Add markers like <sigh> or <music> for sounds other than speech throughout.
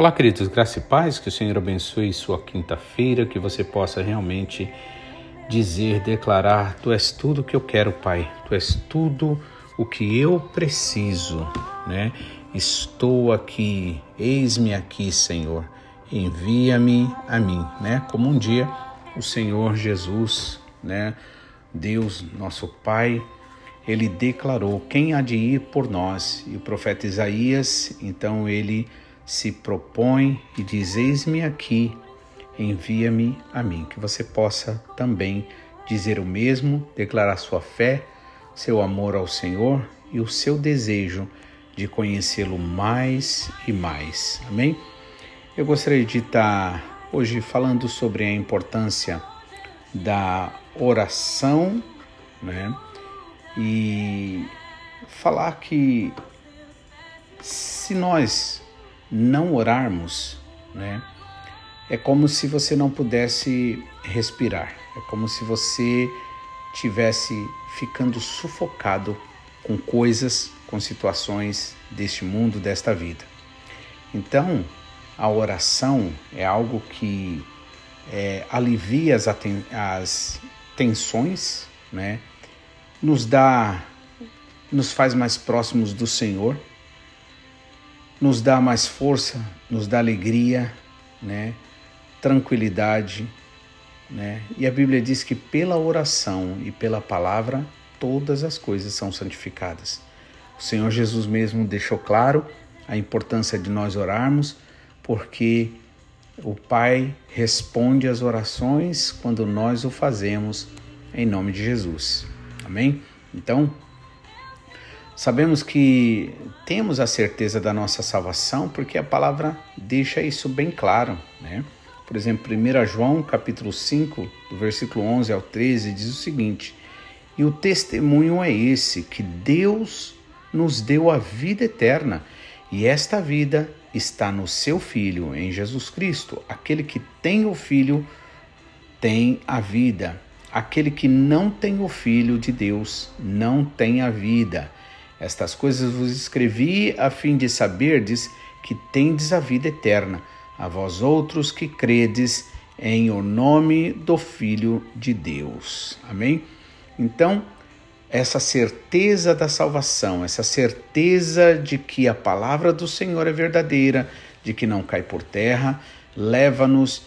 Olá, queridos, graça e paz, que o Senhor abençoe sua quinta-feira, que você possa realmente dizer, declarar: Tu és tudo que eu quero, Pai, Tu és tudo o que eu preciso, né? Estou aqui, eis-me aqui, Senhor, envia-me a mim, né? Como um dia o Senhor Jesus, né? Deus, nosso Pai, ele declarou quem há de ir por nós. E o profeta Isaías, então ele se propõe e diz: Eis-me aqui, envia-me a mim. Que você possa também dizer o mesmo, declarar sua fé, seu amor ao Senhor e o seu desejo de conhecê-lo mais e mais. Amém? Eu gostaria de estar hoje falando sobre a importância da oração, né? E falar que se nós não orarmos, né? É como se você não pudesse respirar. É como se você tivesse ficando sufocado com coisas, com situações deste mundo, desta vida. Então, a oração é algo que é, alivia as, as tensões, né? nos dá, nos faz mais próximos do Senhor, nos dá mais força, nos dá alegria, né? tranquilidade. Né? E a Bíblia diz que pela oração e pela palavra todas as coisas são santificadas. O Senhor Jesus mesmo deixou claro a importância de nós orarmos, porque o Pai responde às orações quando nós o fazemos em nome de Jesus. Amém? Então, sabemos que temos a certeza da nossa salvação porque a palavra deixa isso bem claro, né? Por exemplo, 1 João, capítulo 5, do versículo 11 ao 13, diz o seguinte: "E o testemunho é esse, que Deus nos deu a vida eterna, e esta vida está no seu Filho, em Jesus Cristo. Aquele que tem o Filho tem a vida. Aquele que não tem o Filho de Deus não tem a vida. Estas coisas vos escrevi a fim de saberdes que tendes a vida eterna, a vós outros que credes em o nome do Filho de Deus. Amém? Então, essa certeza da salvação, essa certeza de que a palavra do Senhor é verdadeira, de que não cai por terra, leva-nos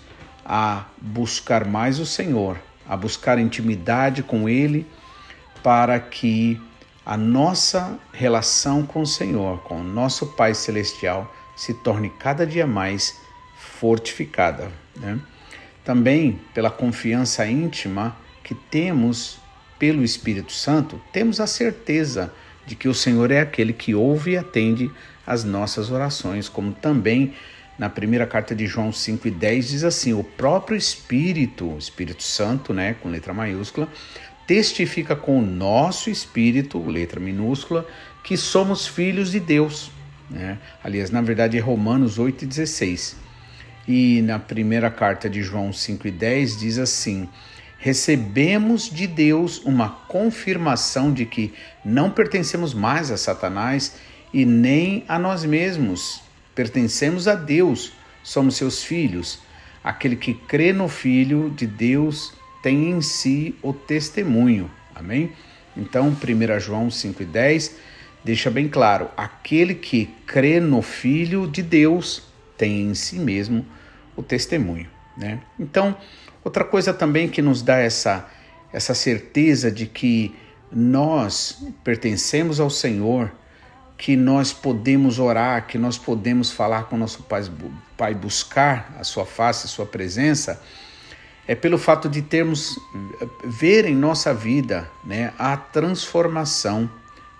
a buscar mais o Senhor, a buscar intimidade com Ele, para que a nossa relação com o Senhor, com o nosso Pai Celestial, se torne cada dia mais fortificada. Né? Também pela confiança íntima que temos pelo Espírito Santo, temos a certeza de que o Senhor é aquele que ouve e atende as nossas orações, como também na primeira carta de João 5 e 10 diz assim: o próprio Espírito, Espírito Santo, né, com letra maiúscula, testifica com o nosso espírito, letra minúscula, que somos filhos de Deus. Né? Aliás, na verdade é Romanos 8 e 16. Na primeira carta de João 5 e 10 diz assim: Recebemos de Deus uma confirmação de que não pertencemos mais a Satanás e nem a nós mesmos. Pertencemos a Deus, somos seus filhos. Aquele que crê no Filho de Deus tem em si o testemunho. Amém? Então, 1 João 5 e 10 deixa bem claro: aquele que crê no Filho de Deus tem em si mesmo o testemunho. Né? Então, outra coisa também que nos dá essa, essa certeza de que nós pertencemos ao Senhor, que nós podemos orar, que nós podemos falar com nosso Pai, pai buscar a Sua face, a Sua presença, é pelo fato de termos ver em nossa vida né, a transformação.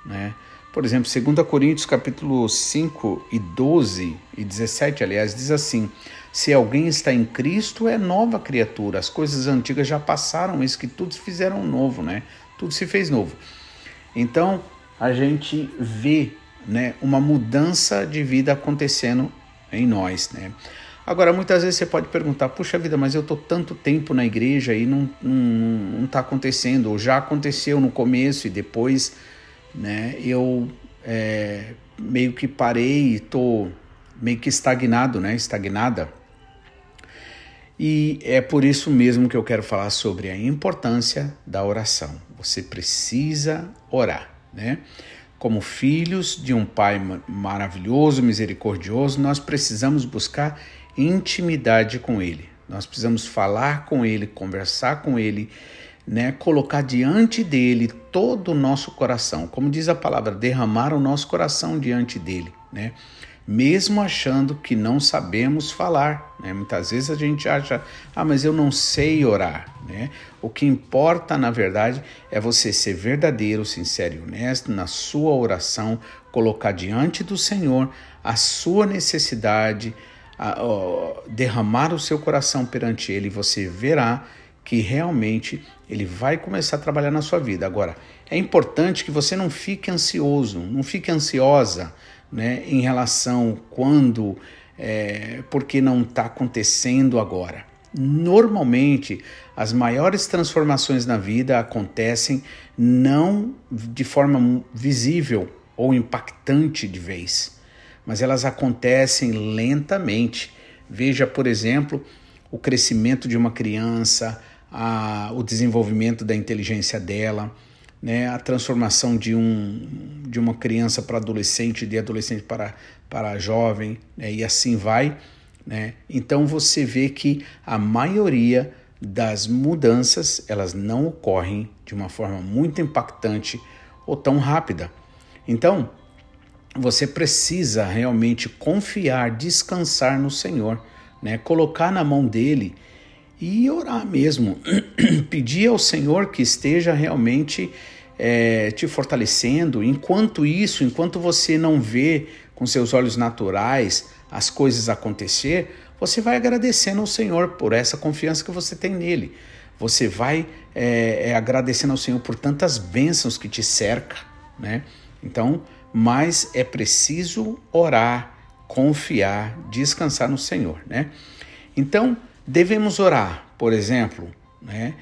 Né? Por exemplo, 2 Coríntios capítulo 5 e 12 e 17, aliás, diz assim: Se alguém está em Cristo, é nova criatura. As coisas antigas já passaram, isso que tudo se fizeram novo, né? Tudo se fez novo. Então, a gente vê, né, uma mudança de vida acontecendo em nós, né? Agora, muitas vezes você pode perguntar: puxa vida, mas eu estou tanto tempo na igreja e não está tá acontecendo, ou já aconteceu no começo e depois né, eu é, meio que parei e estou meio que estagnado, né, estagnada. E é por isso mesmo que eu quero falar sobre a importância da oração. Você precisa orar, né? Como filhos de um Pai maravilhoso, misericordioso, nós precisamos buscar intimidade com Ele. Nós precisamos falar com Ele, conversar com Ele, né? colocar diante dele todo o nosso coração. Como diz a palavra, derramar o nosso coração diante dele. Né? mesmo achando que não sabemos falar. Né? Muitas vezes a gente acha, ah, mas eu não sei orar. Né? O que importa, na verdade, é você ser verdadeiro, sincero e honesto na sua oração, colocar diante do Senhor a sua necessidade, derramar o seu coração perante Ele, você verá que realmente Ele vai começar a trabalhar na sua vida. Agora, é importante que você não fique ansioso, não fique ansiosa né, em relação quando, é, porque não está acontecendo agora. Normalmente, as maiores transformações na vida acontecem não de forma visível ou impactante de vez, mas elas acontecem lentamente. Veja, por exemplo, o crescimento de uma criança, a, o desenvolvimento da inteligência dela, né, a transformação de, um, de uma criança para adolescente, de adolescente para, para jovem, né, e assim vai. Né? Então você vê que a maioria das mudanças elas não ocorrem de uma forma muito impactante ou tão rápida. Então você precisa realmente confiar, descansar no Senhor, né? colocar na mão dele e orar mesmo, <clears throat> pedir ao Senhor que esteja realmente é, te fortalecendo. Enquanto isso, enquanto você não vê com seus olhos naturais as coisas acontecer, você vai agradecendo ao Senhor por essa confiança que você tem nele. Você vai é, é, agradecendo ao Senhor por tantas bênçãos que te cerca, né? Então, mas é preciso orar, confiar, descansar no Senhor, né? Então, devemos orar, por exemplo, né?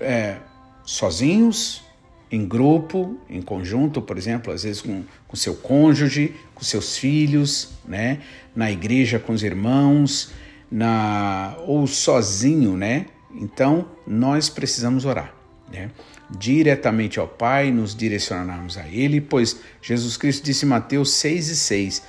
É, sozinhos, em grupo, em conjunto, por exemplo, às vezes com, com seu cônjuge, com seus filhos, né? na igreja com os irmãos, na ou sozinho, né? Então, nós precisamos orar, né? Diretamente ao Pai, nos direcionarmos a Ele, pois Jesus Cristo disse em Mateus 6 e 6: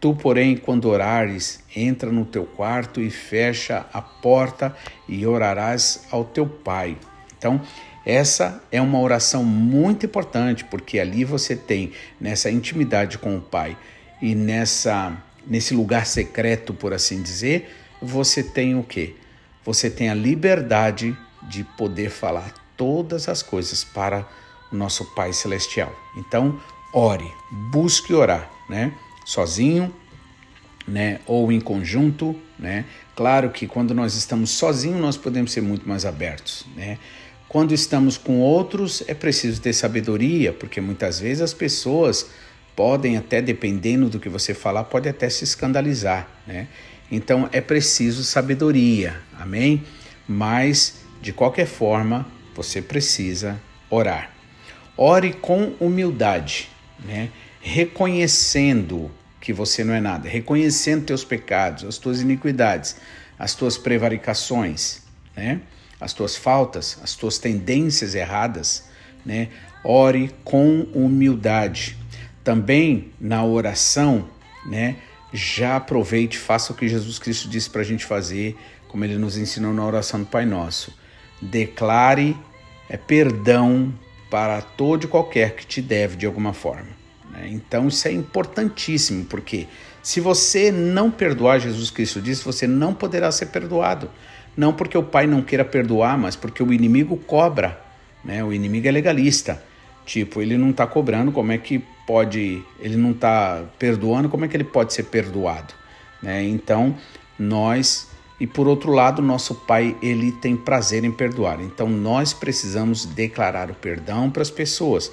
Tu, porém, quando orares, entra no teu quarto e fecha a porta e orarás ao teu Pai. Então, essa é uma oração muito importante, porque ali você tem nessa intimidade com o Pai e nessa nesse lugar secreto, por assim dizer, você tem o quê? Você tem a liberdade de poder falar todas as coisas para o nosso Pai celestial. Então, ore, busque orar, né? Sozinho, né, ou em conjunto, né? Claro que quando nós estamos sozinhos, nós podemos ser muito mais abertos, né? Quando estamos com outros, é preciso ter sabedoria, porque muitas vezes as pessoas podem até, dependendo do que você falar, pode até se escandalizar, né? Então é preciso sabedoria, amém? Mas, de qualquer forma, você precisa orar. Ore com humildade, né? Reconhecendo que você não é nada, reconhecendo teus pecados, as tuas iniquidades, as tuas prevaricações, né? as tuas faltas, as tuas tendências erradas, né? Ore com humildade. Também na oração, né? Já aproveite, faça o que Jesus Cristo disse para a gente fazer, como ele nos ensinou na oração do Pai Nosso. Declare é, perdão para todo e qualquer que te deve de alguma forma. Né? Então isso é importantíssimo, porque se você não perdoar, Jesus Cristo disse, você não poderá ser perdoado. Não porque o pai não queira perdoar, mas porque o inimigo cobra. Né? O inimigo é legalista. Tipo, ele não está cobrando, como é que pode. Ele não está perdoando, como é que ele pode ser perdoado? Né? Então, nós. E por outro lado, nosso pai, ele tem prazer em perdoar. Então, nós precisamos declarar o perdão para as pessoas.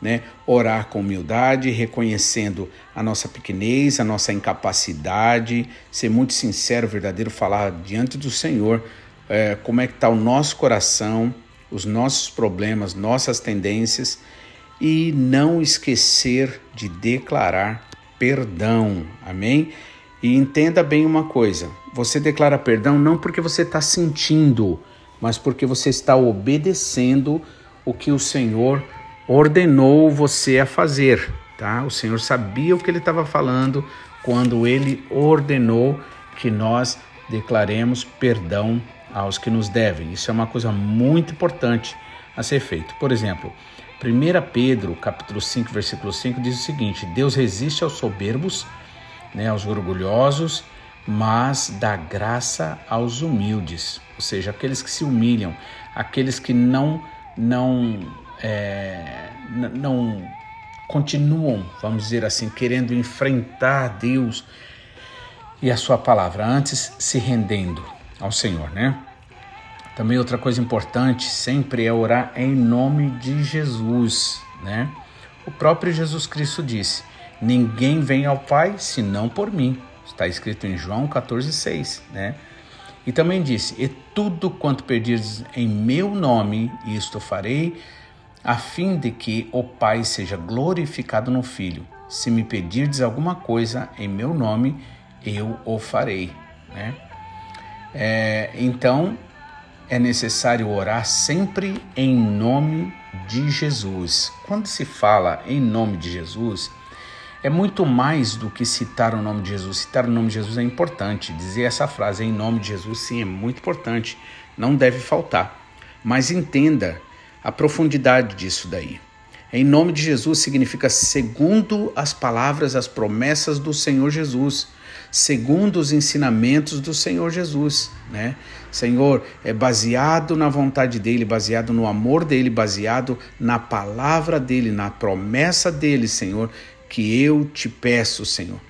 né, orar com humildade, reconhecendo a nossa pequenez, a nossa incapacidade, ser muito sincero, verdadeiro, falar diante do Senhor é, como é que está o nosso coração, os nossos problemas, nossas tendências e não esquecer de declarar perdão. Amém? E entenda bem uma coisa: você declara perdão não porque você está sentindo, mas porque você está obedecendo o que o Senhor ordenou você a fazer, tá? O Senhor sabia o que ele estava falando quando ele ordenou que nós declaremos perdão aos que nos devem. Isso é uma coisa muito importante a ser feito. Por exemplo, 1 Pedro, capítulo 5, versículo 5 diz o seguinte: Deus resiste aos soberbos, né, aos orgulhosos, mas dá graça aos humildes, ou seja, aqueles que se humilham, aqueles que não não é, não continuam, vamos dizer assim, querendo enfrentar Deus e a sua palavra, antes se rendendo ao Senhor, né? Também outra coisa importante sempre é orar em nome de Jesus, né? O próprio Jesus Cristo disse: Ninguém vem ao Pai senão por mim. Está escrito em João 14,6, né? E também disse: E tudo quanto pedires em meu nome, isto farei, a fim de que o Pai seja glorificado no Filho. Se me pedirdes alguma coisa em meu nome, eu o farei. Né? É, então, é necessário orar sempre em nome de Jesus. Quando se fala em nome de Jesus, é muito mais do que citar o nome de Jesus. Citar o nome de Jesus é importante. Dizer essa frase em nome de Jesus, sim, é muito importante. Não deve faltar. Mas entenda a profundidade disso daí. Em nome de Jesus significa segundo as palavras, as promessas do Senhor Jesus, segundo os ensinamentos do Senhor Jesus, né? Senhor, é baseado na vontade dele, baseado no amor dele, baseado na palavra dele, na promessa dele, Senhor, que eu te peço, Senhor.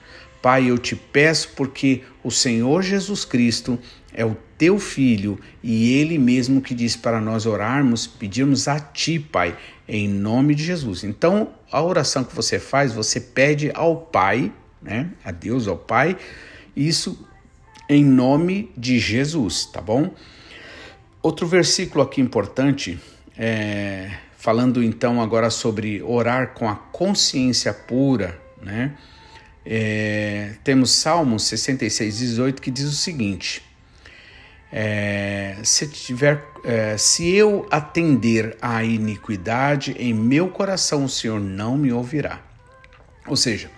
Pai, eu te peço porque o Senhor Jesus Cristo é o teu filho e ele mesmo que diz para nós orarmos, pedirmos a ti, Pai, em nome de Jesus. Então, a oração que você faz, você pede ao Pai, né? A Deus, ao Pai, isso em nome de Jesus, tá bom? Outro versículo aqui importante, é, falando então agora sobre orar com a consciência pura, né? É, temos Salmos 66, 18 que diz o seguinte: é, se, tiver, é, se eu atender à iniquidade, em meu coração o Senhor não me ouvirá. Ou seja,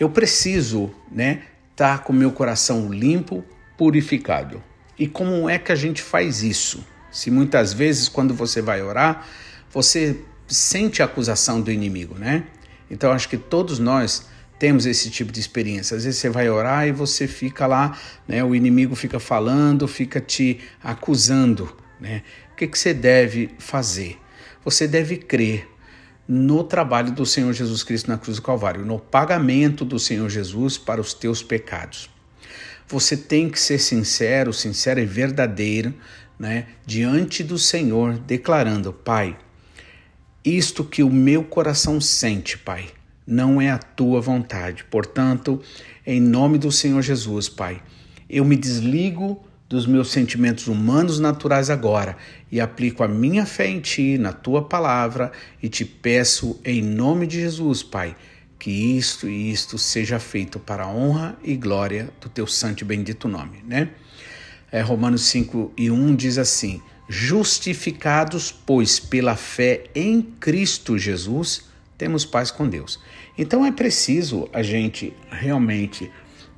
eu preciso né, estar tá com meu coração limpo, purificado. E como é que a gente faz isso? Se muitas vezes, quando você vai orar, você sente a acusação do inimigo, né? Então, acho que todos nós temos esse tipo de experiência. Às vezes você vai orar e você fica lá, né, o inimigo fica falando, fica te acusando. Né? O que, que você deve fazer? Você deve crer no trabalho do Senhor Jesus Cristo na cruz do Calvário, no pagamento do Senhor Jesus para os teus pecados. Você tem que ser sincero, sincero e verdadeiro, né, diante do Senhor, declarando: Pai, isto que o meu coração sente, Pai, não é a tua vontade. Portanto, em nome do Senhor Jesus, Pai, eu me desligo dos meus sentimentos humanos naturais agora e aplico a minha fé em Ti, na Tua palavra e te peço em nome de Jesus, Pai, que isto e isto seja feito para a honra e glória do Teu santo e bendito nome, né? É, Romanos 5 e 1 diz assim: Justificados, pois, pela fé em Cristo Jesus, temos paz com Deus. Então é preciso a gente realmente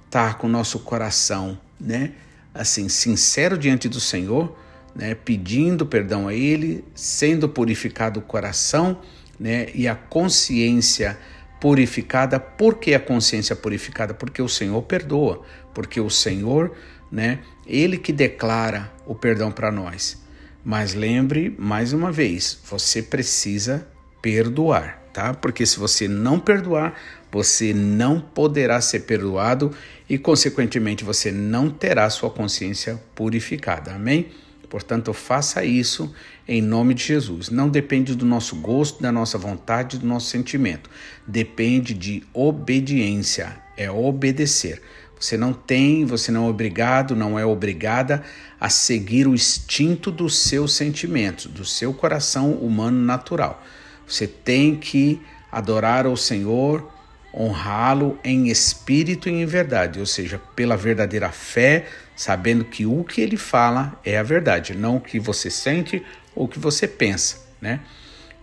estar com o nosso coração, né, assim, sincero diante do Senhor, né, pedindo perdão a Ele, sendo purificado o coração, né, e a consciência purificada. Por que a consciência purificada? Porque o Senhor perdoa, porque o Senhor, né, Ele que declara o perdão para nós. Mas lembre mais uma vez, você precisa perdoar tá? Porque se você não perdoar, você não poderá ser perdoado e, consequentemente, você não terá sua consciência purificada. Amém? Portanto, faça isso em nome de Jesus. Não depende do nosso gosto, da nossa vontade, do nosso sentimento. Depende de obediência, é obedecer. Você não tem, você não é obrigado, não é obrigada a seguir o instinto dos seus sentimentos, do seu coração humano natural. Você tem que adorar o Senhor, honrá-lo em espírito e em verdade, ou seja, pela verdadeira fé, sabendo que o que ele fala é a verdade, não o que você sente ou o que você pensa, né?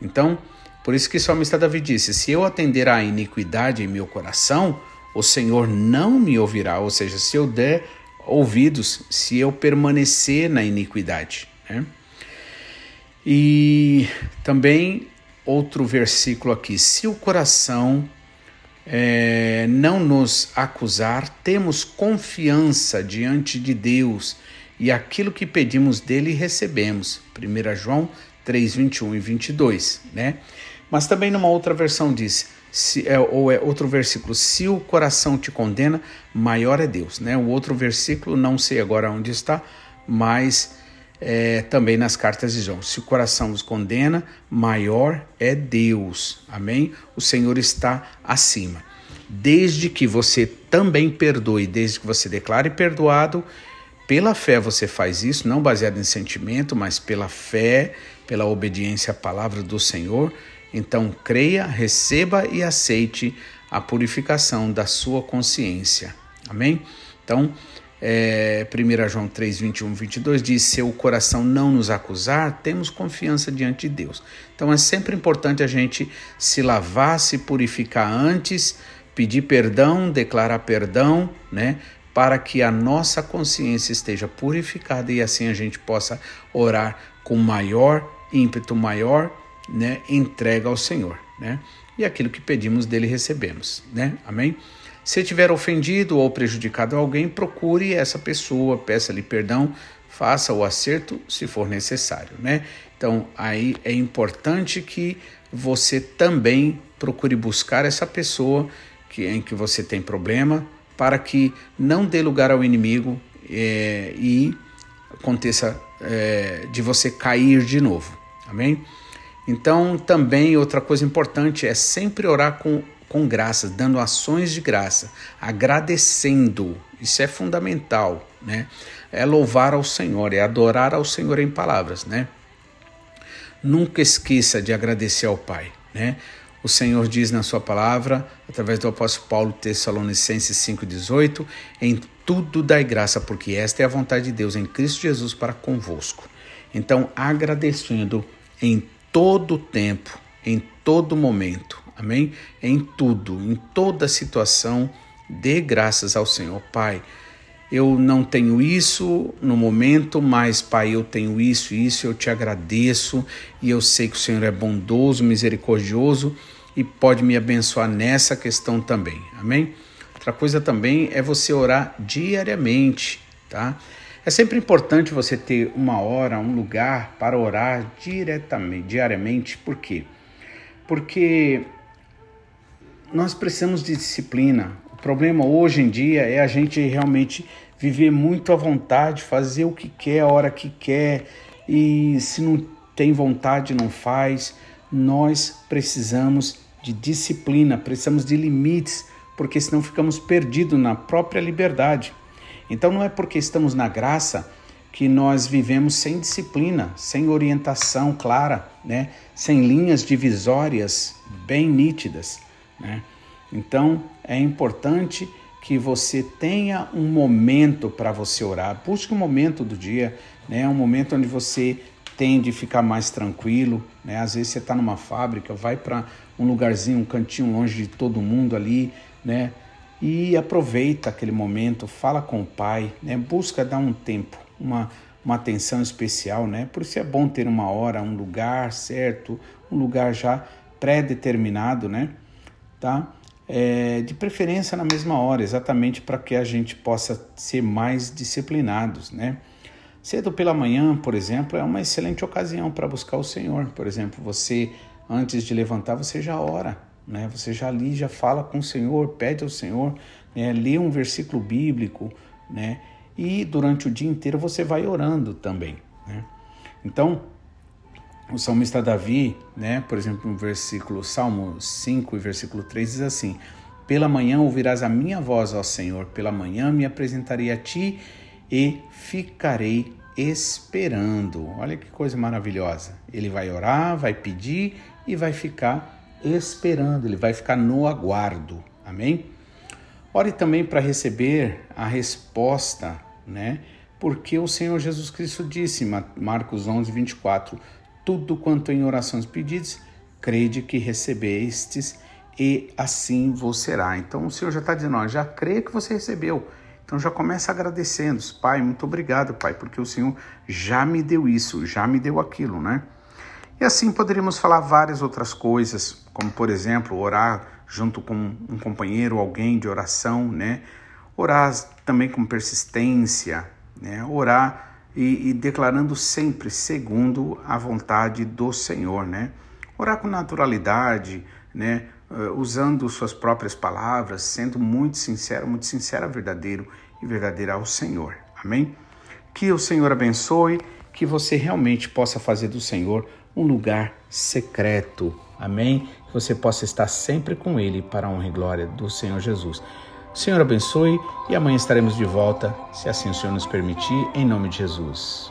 Então, por isso que o salmista Davi disse: Se eu atender à iniquidade em meu coração, o Senhor não me ouvirá. Ou seja, se eu der ouvidos, se eu permanecer na iniquidade. Né? E também outro versículo aqui: se o coração é, não nos acusar, temos confiança diante de Deus e aquilo que pedimos dele recebemos. 1 João 3, 21 e 22, né? Mas também numa outra versão diz, se, é, ou é outro versículo, se o coração te condena, maior é Deus, né? O outro versículo, não sei agora onde está, mas é, também nas cartas de João. Se o coração nos condena, maior é Deus. Amém? O Senhor está acima. Desde que você também perdoe, desde que você declare perdoado, pela fé você faz isso, não baseado em sentimento, mas pela fé, pela obediência à palavra do Senhor. Então, creia, receba e aceite a purificação da sua consciência. Amém? Então, é, 1 João 3, 21, 22 diz: Se o coração não nos acusar, temos confiança diante de Deus. Então é sempre importante a gente se lavar, se purificar antes, pedir perdão, declarar perdão, né? Para que a nossa consciência esteja purificada e assim a gente possa orar com maior ímpeto, maior né, entrega ao Senhor. Né? E aquilo que pedimos dele recebemos. Né? Amém? Se tiver ofendido ou prejudicado alguém, procure essa pessoa, peça-lhe perdão, faça o acerto se for necessário, né? Então, aí é importante que você também procure buscar essa pessoa que, em que você tem problema, para que não dê lugar ao inimigo é, e aconteça é, de você cair de novo. Amém? Então, também outra coisa importante é sempre orar com com graças, dando ações de graça, agradecendo. Isso é fundamental, né? É louvar ao Senhor, é adorar ao Senhor em palavras, né? Nunca esqueça de agradecer ao Pai, né? O Senhor diz na sua palavra, através do apóstolo Paulo, Tessalonicenses 5,18: Em tudo dai graça, porque esta é a vontade de Deus em Cristo Jesus para convosco. Então, agradecendo em todo tempo, em todo momento, Amém? Em tudo, em toda situação, dê graças ao Senhor. Pai, eu não tenho isso no momento, mas, Pai, eu tenho isso e isso, eu te agradeço e eu sei que o Senhor é bondoso, misericordioso e pode me abençoar nessa questão também. Amém? Outra coisa também é você orar diariamente, tá? É sempre importante você ter uma hora, um lugar para orar diretamente, diariamente, por quê? Porque nós precisamos de disciplina. O problema hoje em dia é a gente realmente viver muito à vontade, fazer o que quer, a hora que quer, e se não tem vontade, não faz. Nós precisamos de disciplina, precisamos de limites, porque senão ficamos perdidos na própria liberdade. Então não é porque estamos na graça que nós vivemos sem disciplina, sem orientação clara, né? sem linhas divisórias bem nítidas. Né? Então é importante que você tenha um momento para você orar. Busque um momento do dia, né? um momento onde você tem de ficar mais tranquilo. Né? Às vezes você está numa fábrica, vai para um lugarzinho, um cantinho longe de todo mundo ali, né? E aproveita aquele momento, fala com o pai, né? Busca dar um tempo, uma, uma atenção especial, né? Por isso é bom ter uma hora, um lugar certo, um lugar já pré-determinado, né? tá? É, de preferência na mesma hora, exatamente para que a gente possa ser mais disciplinados, né? Cedo pela manhã, por exemplo, é uma excelente ocasião para buscar o Senhor. Por exemplo, você antes de levantar, você já ora, né? Você já ali, já fala com o Senhor, pede ao Senhor, né? lê um versículo bíblico, né? E durante o dia inteiro você vai orando também, Né? Então, o salmista Davi, né, por exemplo, no versículo Salmo 5 e versículo 3 diz assim: Pela manhã ouvirás a minha voz, ó Senhor, pela manhã me apresentarei a ti e ficarei esperando. Olha que coisa maravilhosa. Ele vai orar, vai pedir e vai ficar esperando, ele vai ficar no aguardo. Amém? Ore também para receber a resposta, né? Porque o Senhor Jesus Cristo disse, Marcos 11, 24: Tudo quanto em orações pedides, crede que recebestes e assim vos será. Então o Senhor já está dizendo, ó, já crê que você recebeu. Então já começa agradecendo, Pai, muito obrigado, Pai, porque o Senhor já me deu isso, já me deu aquilo, né? E assim poderíamos falar várias outras coisas, como por exemplo, orar junto com um companheiro, alguém de oração, né? Orar também com persistência, né? Orar e, e declarando sempre segundo a vontade do Senhor, né? Orar com naturalidade, né? Uh, usando suas próprias palavras, sendo muito sincero, muito sincero, verdadeiro e verdadeira ao Senhor. Amém? Que o Senhor abençoe, que você realmente possa fazer do Senhor um lugar secreto. Amém? Que você possa estar sempre com Ele para a honra e glória do Senhor Jesus. O Senhor abençoe e amanhã estaremos de volta, se assim o Senhor nos permitir, em nome de Jesus.